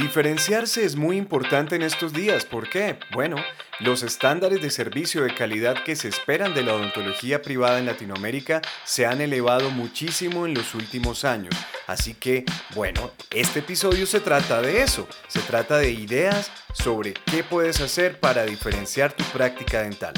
Diferenciarse es muy importante en estos días. ¿Por qué? Bueno, los estándares de servicio de calidad que se esperan de la odontología privada en Latinoamérica se han elevado muchísimo en los últimos años. Así que, bueno, este episodio se trata de eso. Se trata de ideas sobre qué puedes hacer para diferenciar tu práctica dental.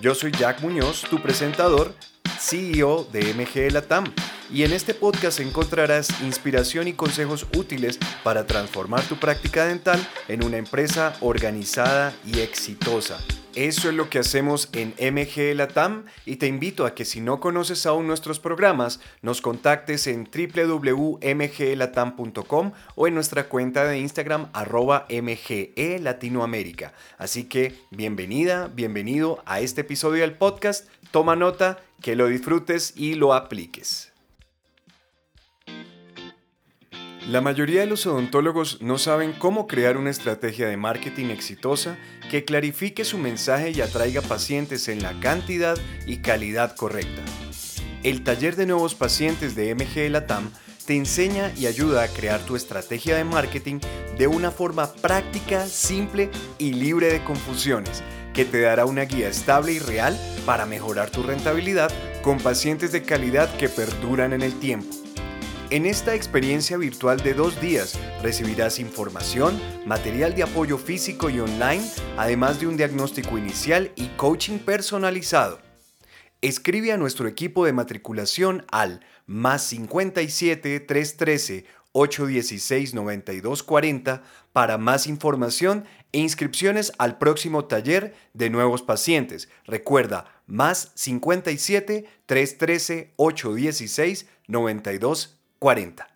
Yo soy Jack Muñoz, tu presentador, CEO de MG Latam y en este podcast encontrarás inspiración y consejos útiles para transformar tu práctica dental en una empresa organizada y exitosa. Eso es lo que hacemos en MG Latam y te invito a que si no conoces aún nuestros programas, nos contactes en www.mglatam.com o en nuestra cuenta de Instagram arroba MGE Latinoamérica. Así que bienvenida, bienvenido a este episodio del podcast. Toma nota, que lo disfrutes y lo apliques. La mayoría de los odontólogos no saben cómo crear una estrategia de marketing exitosa que clarifique su mensaje y atraiga pacientes en la cantidad y calidad correcta. El taller de nuevos pacientes de MG Latam te enseña y ayuda a crear tu estrategia de marketing de una forma práctica, simple y libre de confusiones, que te dará una guía estable y real para mejorar tu rentabilidad con pacientes de calidad que perduran en el tiempo. En esta experiencia virtual de dos días recibirás información, material de apoyo físico y online, además de un diagnóstico inicial y coaching personalizado. Escribe a nuestro equipo de matriculación al más 57 313 816 9240 para más información e inscripciones al próximo taller de nuevos pacientes. Recuerda, más 57 313 816 9240. 40.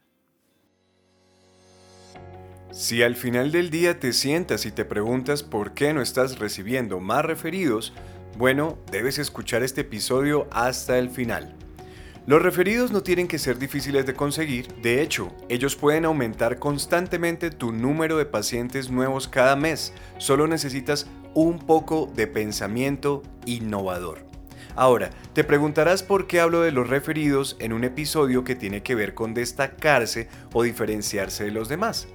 Si al final del día te sientas y te preguntas por qué no estás recibiendo más referidos, bueno, debes escuchar este episodio hasta el final. Los referidos no tienen que ser difíciles de conseguir, de hecho, ellos pueden aumentar constantemente tu número de pacientes nuevos cada mes, solo necesitas un poco de pensamiento innovador. Ahora, te preguntarás por qué hablo de los referidos en un episodio que tiene que ver con destacarse o diferenciarse de los demás.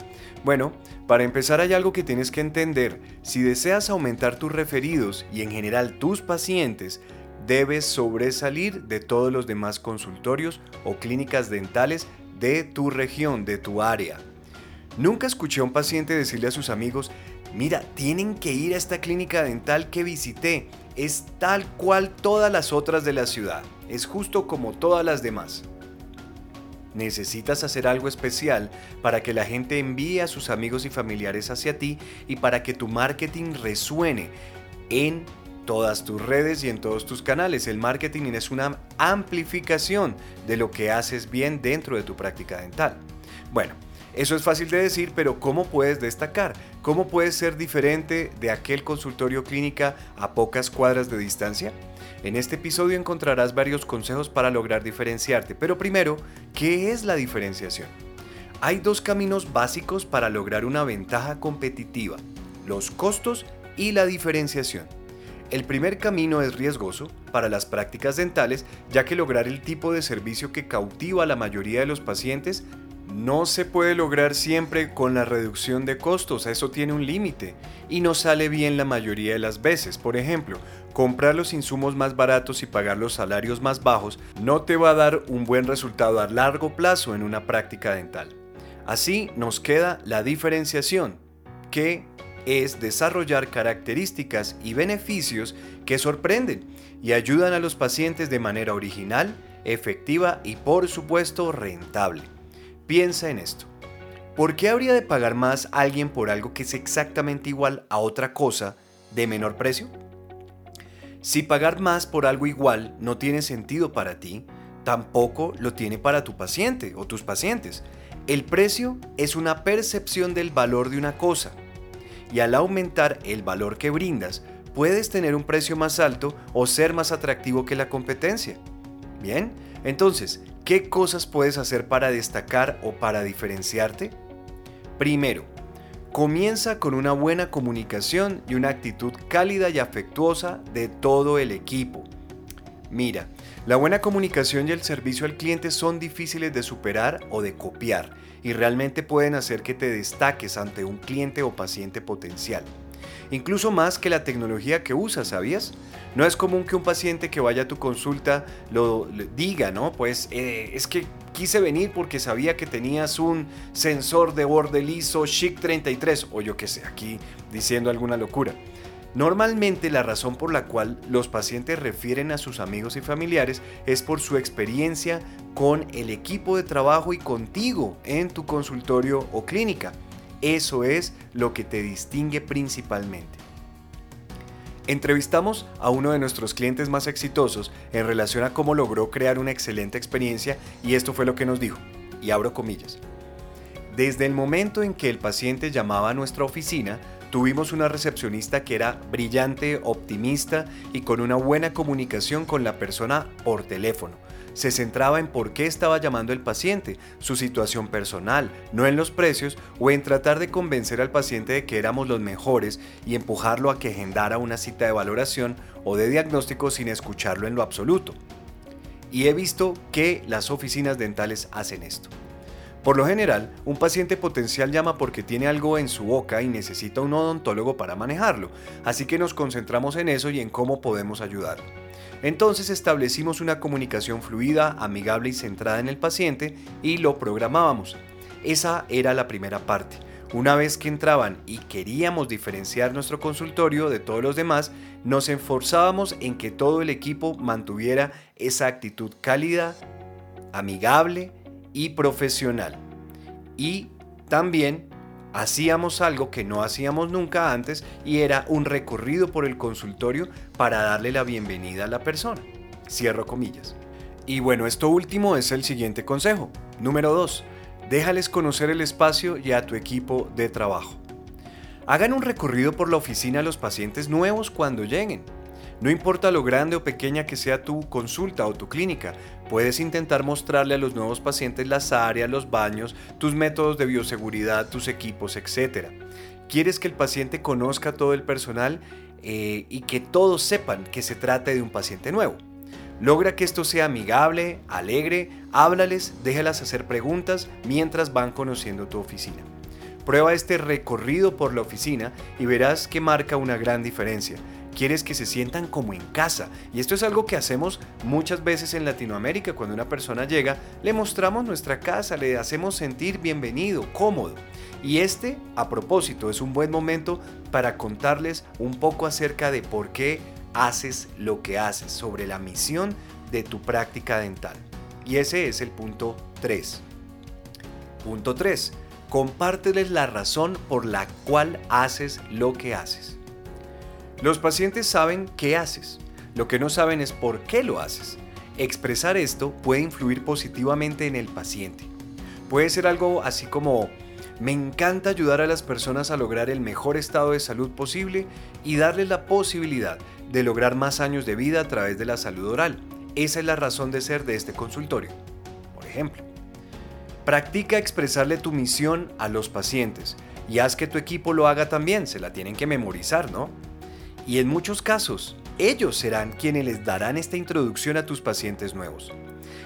Bueno, para empezar hay algo que tienes que entender. Si deseas aumentar tus referidos y en general tus pacientes, debes sobresalir de todos los demás consultorios o clínicas dentales de tu región, de tu área. Nunca escuché a un paciente decirle a sus amigos, mira, tienen que ir a esta clínica dental que visité es tal cual todas las otras de la ciudad, es justo como todas las demás. Necesitas hacer algo especial para que la gente envíe a sus amigos y familiares hacia ti y para que tu marketing resuene en todas tus redes y en todos tus canales. El marketing es una amplificación de lo que haces bien dentro de tu práctica dental. Bueno, eso es fácil de decir, pero ¿cómo puedes destacar? ¿Cómo puedes ser diferente de aquel consultorio clínica a pocas cuadras de distancia? En este episodio encontrarás varios consejos para lograr diferenciarte, pero primero, ¿qué es la diferenciación? Hay dos caminos básicos para lograr una ventaja competitiva, los costos y la diferenciación. El primer camino es riesgoso para las prácticas dentales, ya que lograr el tipo de servicio que cautiva a la mayoría de los pacientes no se puede lograr siempre con la reducción de costos, eso tiene un límite y no sale bien la mayoría de las veces. Por ejemplo, comprar los insumos más baratos y pagar los salarios más bajos no te va a dar un buen resultado a largo plazo en una práctica dental. Así nos queda la diferenciación, que es desarrollar características y beneficios que sorprenden y ayudan a los pacientes de manera original, efectiva y por supuesto rentable. Piensa en esto. ¿Por qué habría de pagar más alguien por algo que es exactamente igual a otra cosa de menor precio? Si pagar más por algo igual no tiene sentido para ti, tampoco lo tiene para tu paciente o tus pacientes. El precio es una percepción del valor de una cosa y al aumentar el valor que brindas, puedes tener un precio más alto o ser más atractivo que la competencia. Bien, entonces, ¿qué cosas puedes hacer para destacar o para diferenciarte? Primero, comienza con una buena comunicación y una actitud cálida y afectuosa de todo el equipo. Mira, la buena comunicación y el servicio al cliente son difíciles de superar o de copiar y realmente pueden hacer que te destaques ante un cliente o paciente potencial. Incluso más que la tecnología que usas, ¿sabías? No es común que un paciente que vaya a tu consulta lo, diga, ¿no? Pues eh, es que quise venir porque sabía que tenías un sensor de borde liso Chic 33 o yo qué sé, aquí diciendo alguna locura. Normalmente la razón por la cual los pacientes refieren a sus amigos y familiares es por su experiencia con el equipo de trabajo y contigo en tu consultorio o clínica. Eso es lo que te distingue principalmente. Entrevistamos a uno de nuestros clientes más exitosos en relación a cómo logró crear una excelente experiencia y esto fue lo que nos dijo, y abro comillas. Desde el momento en que el paciente llamaba a nuestra oficina, Tuvimos una recepcionista que era brillante, optimista y con una buena comunicación con la persona por teléfono. Se centraba en por qué estaba llamando el paciente, su situación personal, no en los precios o en tratar de convencer al paciente de que éramos los mejores y empujarlo a que agendara una cita de valoración o de diagnóstico sin escucharlo en lo absoluto. Y he visto que las oficinas dentales hacen esto. Por lo general, un paciente potencial llama porque tiene algo en su boca y necesita un odontólogo para manejarlo, así que nos concentramos en eso y en cómo podemos ayudar. Entonces establecimos una comunicación fluida, amigable y centrada en el paciente y lo programábamos. Esa era la primera parte. Una vez que entraban y queríamos diferenciar nuestro consultorio de todos los demás, nos esforzábamos en que todo el equipo mantuviera esa actitud cálida, amigable y profesional. Y también hacíamos algo que no hacíamos nunca antes y era un recorrido por el consultorio para darle la bienvenida a la persona. Cierro comillas. Y bueno, esto último es el siguiente consejo. Número 2. Déjales conocer el espacio y a tu equipo de trabajo. Hagan un recorrido por la oficina a los pacientes nuevos cuando lleguen. No importa lo grande o pequeña que sea tu consulta o tu clínica, puedes intentar mostrarle a los nuevos pacientes las áreas, los baños, tus métodos de bioseguridad, tus equipos, etc. Quieres que el paciente conozca todo el personal eh, y que todos sepan que se trata de un paciente nuevo. Logra que esto sea amigable, alegre, háblales, déjalas hacer preguntas mientras van conociendo tu oficina. Prueba este recorrido por la oficina y verás que marca una gran diferencia quieres que se sientan como en casa. Y esto es algo que hacemos muchas veces en Latinoamérica. Cuando una persona llega, le mostramos nuestra casa, le hacemos sentir bienvenido, cómodo. Y este, a propósito, es un buen momento para contarles un poco acerca de por qué haces lo que haces, sobre la misión de tu práctica dental. Y ese es el punto 3. Punto 3. Compárteles la razón por la cual haces lo que haces. Los pacientes saben qué haces, lo que no saben es por qué lo haces. Expresar esto puede influir positivamente en el paciente. Puede ser algo así como, me encanta ayudar a las personas a lograr el mejor estado de salud posible y darles la posibilidad de lograr más años de vida a través de la salud oral. Esa es la razón de ser de este consultorio. Por ejemplo, practica expresarle tu misión a los pacientes y haz que tu equipo lo haga también, se la tienen que memorizar, ¿no? Y en muchos casos ellos serán quienes les darán esta introducción a tus pacientes nuevos.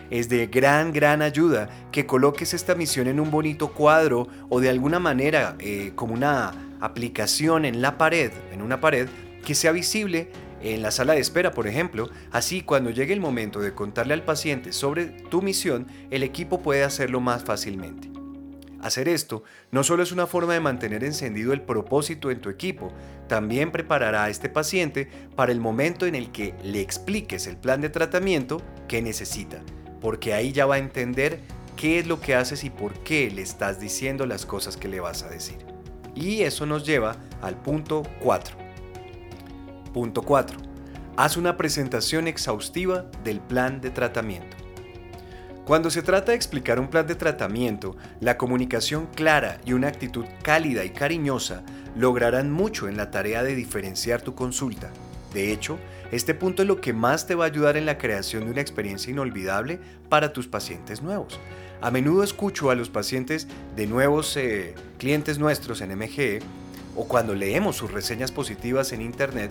Es de gran, gran ayuda que coloques esta misión en un bonito cuadro o de alguna manera eh, como una aplicación en la pared, en una pared, que sea visible en la sala de espera, por ejemplo. Así, cuando llegue el momento de contarle al paciente sobre tu misión, el equipo puede hacerlo más fácilmente. Hacer esto no solo es una forma de mantener encendido el propósito en tu equipo, también preparará a este paciente para el momento en el que le expliques el plan de tratamiento que necesita, porque ahí ya va a entender qué es lo que haces y por qué le estás diciendo las cosas que le vas a decir. Y eso nos lleva al punto 4. Punto 4. Haz una presentación exhaustiva del plan de tratamiento. Cuando se trata de explicar un plan de tratamiento, la comunicación clara y una actitud cálida y cariñosa lograrán mucho en la tarea de diferenciar tu consulta. De hecho, este punto es lo que más te va a ayudar en la creación de una experiencia inolvidable para tus pacientes nuevos. A menudo escucho a los pacientes de nuevos eh, clientes nuestros en MGE o cuando leemos sus reseñas positivas en Internet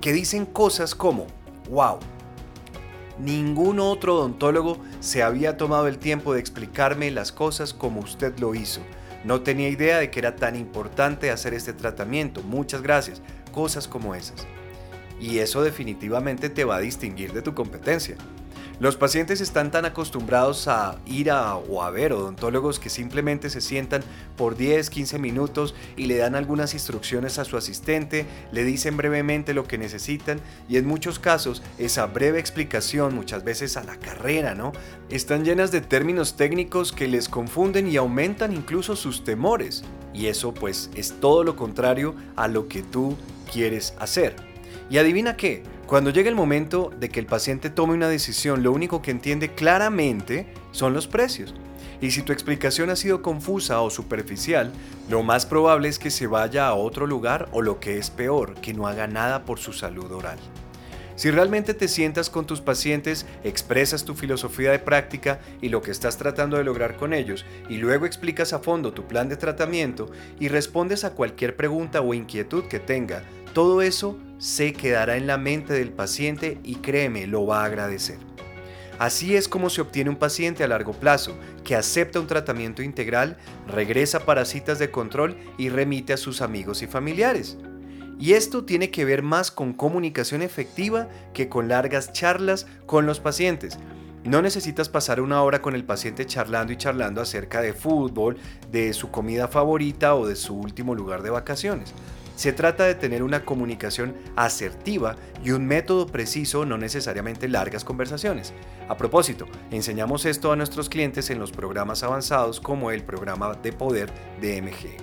que dicen cosas como, wow, ningún otro odontólogo se había tomado el tiempo de explicarme las cosas como usted lo hizo. No tenía idea de que era tan importante hacer este tratamiento. Muchas gracias. Cosas como esas. Y eso definitivamente te va a distinguir de tu competencia. Los pacientes están tan acostumbrados a ir a o a ver odontólogos que simplemente se sientan por 10, 15 minutos y le dan algunas instrucciones a su asistente, le dicen brevemente lo que necesitan y en muchos casos esa breve explicación, muchas veces a la carrera, ¿no? Están llenas de términos técnicos que les confunden y aumentan incluso sus temores. Y eso pues es todo lo contrario a lo que tú quieres hacer. Y adivina qué, cuando llega el momento de que el paciente tome una decisión, lo único que entiende claramente son los precios. Y si tu explicación ha sido confusa o superficial, lo más probable es que se vaya a otro lugar o lo que es peor, que no haga nada por su salud oral. Si realmente te sientas con tus pacientes, expresas tu filosofía de práctica y lo que estás tratando de lograr con ellos, y luego explicas a fondo tu plan de tratamiento y respondes a cualquier pregunta o inquietud que tenga, todo eso se quedará en la mente del paciente y créeme, lo va a agradecer. Así es como se obtiene un paciente a largo plazo que acepta un tratamiento integral, regresa para citas de control y remite a sus amigos y familiares. Y esto tiene que ver más con comunicación efectiva que con largas charlas con los pacientes. No necesitas pasar una hora con el paciente charlando y charlando acerca de fútbol, de su comida favorita o de su último lugar de vacaciones. Se trata de tener una comunicación asertiva y un método preciso, no necesariamente largas conversaciones. A propósito, enseñamos esto a nuestros clientes en los programas avanzados como el programa de poder de MG.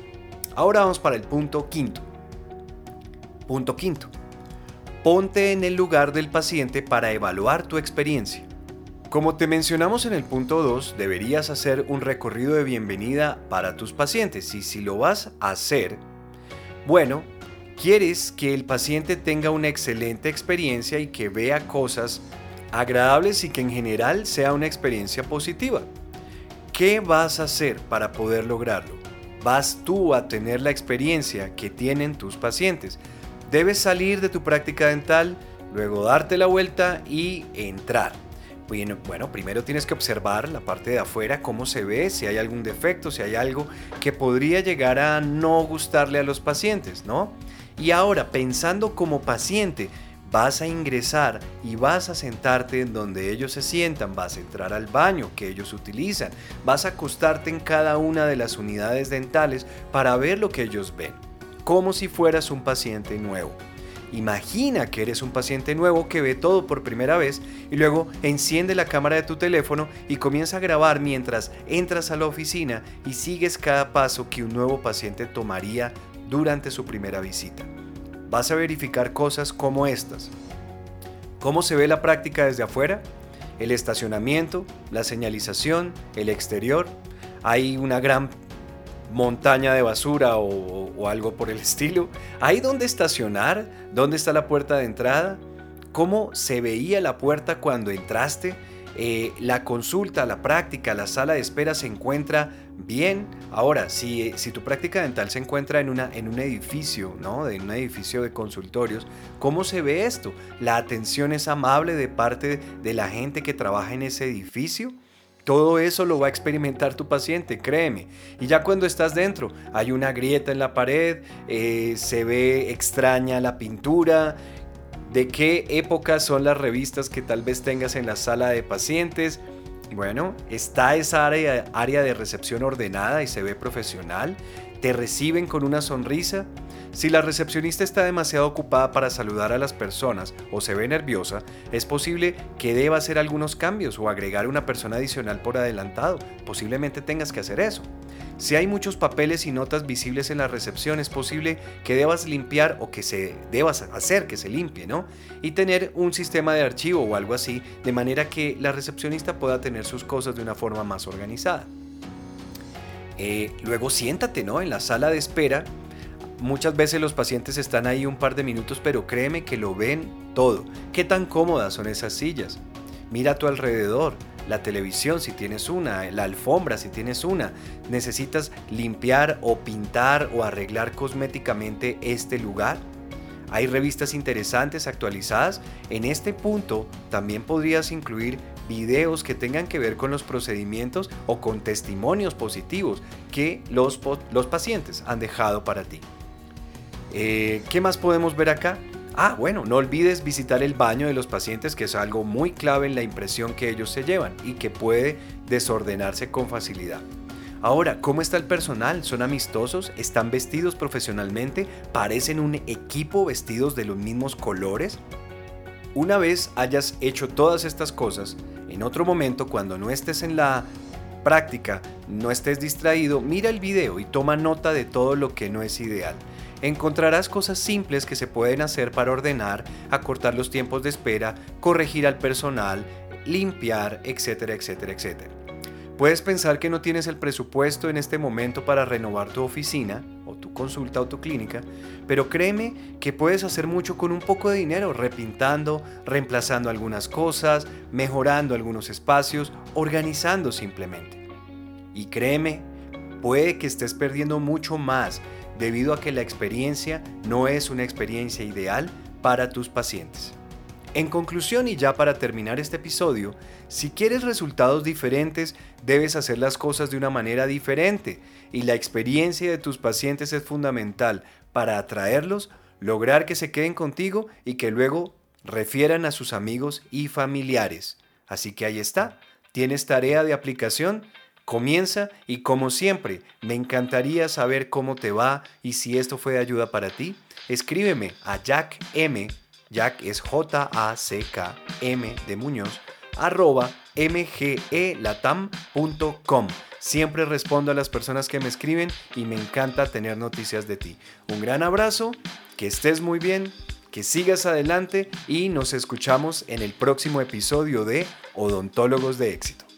Ahora vamos para el punto quinto. Punto quinto. Ponte en el lugar del paciente para evaluar tu experiencia. Como te mencionamos en el punto 2, deberías hacer un recorrido de bienvenida para tus pacientes y si lo vas a hacer, bueno, quieres que el paciente tenga una excelente experiencia y que vea cosas agradables y que en general sea una experiencia positiva. ¿Qué vas a hacer para poder lograrlo? Vas tú a tener la experiencia que tienen tus pacientes. Debes salir de tu práctica dental, luego darte la vuelta y entrar. Bueno, primero tienes que observar la parte de afuera, cómo se ve, si hay algún defecto, si hay algo que podría llegar a no gustarle a los pacientes, ¿no? Y ahora, pensando como paciente, vas a ingresar y vas a sentarte en donde ellos se sientan, vas a entrar al baño que ellos utilizan, vas a acostarte en cada una de las unidades dentales para ver lo que ellos ven como si fueras un paciente nuevo. Imagina que eres un paciente nuevo que ve todo por primera vez y luego enciende la cámara de tu teléfono y comienza a grabar mientras entras a la oficina y sigues cada paso que un nuevo paciente tomaría durante su primera visita. Vas a verificar cosas como estas. ¿Cómo se ve la práctica desde afuera? El estacionamiento, la señalización, el exterior. Hay una gran montaña de basura o, algo por el estilo. ¿Hay dónde estacionar? ¿Dónde está la puerta de entrada? ¿Cómo se veía la puerta cuando entraste? Eh, la consulta, la práctica, la sala de espera se encuentra bien. Ahora, si, si tu práctica dental se encuentra en, una, en un edificio, ¿no? En un edificio de consultorios, ¿cómo se ve esto? ¿La atención es amable de parte de la gente que trabaja en ese edificio? Todo eso lo va a experimentar tu paciente, créeme. Y ya cuando estás dentro, hay una grieta en la pared, eh, se ve extraña la pintura, de qué época son las revistas que tal vez tengas en la sala de pacientes. Bueno, está esa área, área de recepción ordenada y se ve profesional. Te reciben con una sonrisa. Si la recepcionista está demasiado ocupada para saludar a las personas o se ve nerviosa, es posible que deba hacer algunos cambios o agregar una persona adicional por adelantado. Posiblemente tengas que hacer eso. Si hay muchos papeles y notas visibles en la recepción, es posible que debas limpiar o que se debas hacer que se limpie, ¿no? Y tener un sistema de archivo o algo así, de manera que la recepcionista pueda tener sus cosas de una forma más organizada. Eh, luego siéntate, ¿no? En la sala de espera Muchas veces los pacientes están ahí un par de minutos, pero créeme que lo ven todo. ¿Qué tan cómodas son esas sillas? Mira a tu alrededor, la televisión si tienes una, la alfombra si tienes una. Necesitas limpiar o pintar o arreglar cosméticamente este lugar. Hay revistas interesantes actualizadas. En este punto también podrías incluir videos que tengan que ver con los procedimientos o con testimonios positivos que los, los pacientes han dejado para ti. Eh, ¿Qué más podemos ver acá? Ah, bueno, no olvides visitar el baño de los pacientes, que es algo muy clave en la impresión que ellos se llevan y que puede desordenarse con facilidad. Ahora, ¿cómo está el personal? ¿Son amistosos? ¿Están vestidos profesionalmente? ¿Parecen un equipo vestidos de los mismos colores? Una vez hayas hecho todas estas cosas, en otro momento, cuando no estés en la práctica, no estés distraído, mira el video y toma nota de todo lo que no es ideal. Encontrarás cosas simples que se pueden hacer para ordenar, acortar los tiempos de espera, corregir al personal, limpiar, etcétera, etcétera, etcétera. Puedes pensar que no tienes el presupuesto en este momento para renovar tu oficina o tu consulta o tu clínica, pero créeme que puedes hacer mucho con un poco de dinero, repintando, reemplazando algunas cosas, mejorando algunos espacios, organizando simplemente. Y créeme, puede que estés perdiendo mucho más debido a que la experiencia no es una experiencia ideal para tus pacientes. En conclusión y ya para terminar este episodio, si quieres resultados diferentes, debes hacer las cosas de una manera diferente y la experiencia de tus pacientes es fundamental para atraerlos, lograr que se queden contigo y que luego refieran a sus amigos y familiares. Así que ahí está, tienes tarea de aplicación, comienza y como siempre, me encantaría saber cómo te va y si esto fue de ayuda para ti, escríbeme a Jack M Jack es J-A-C-K-M de Muñoz, arroba mgelatam.com. Siempre respondo a las personas que me escriben y me encanta tener noticias de ti. Un gran abrazo, que estés muy bien, que sigas adelante y nos escuchamos en el próximo episodio de Odontólogos de Éxito.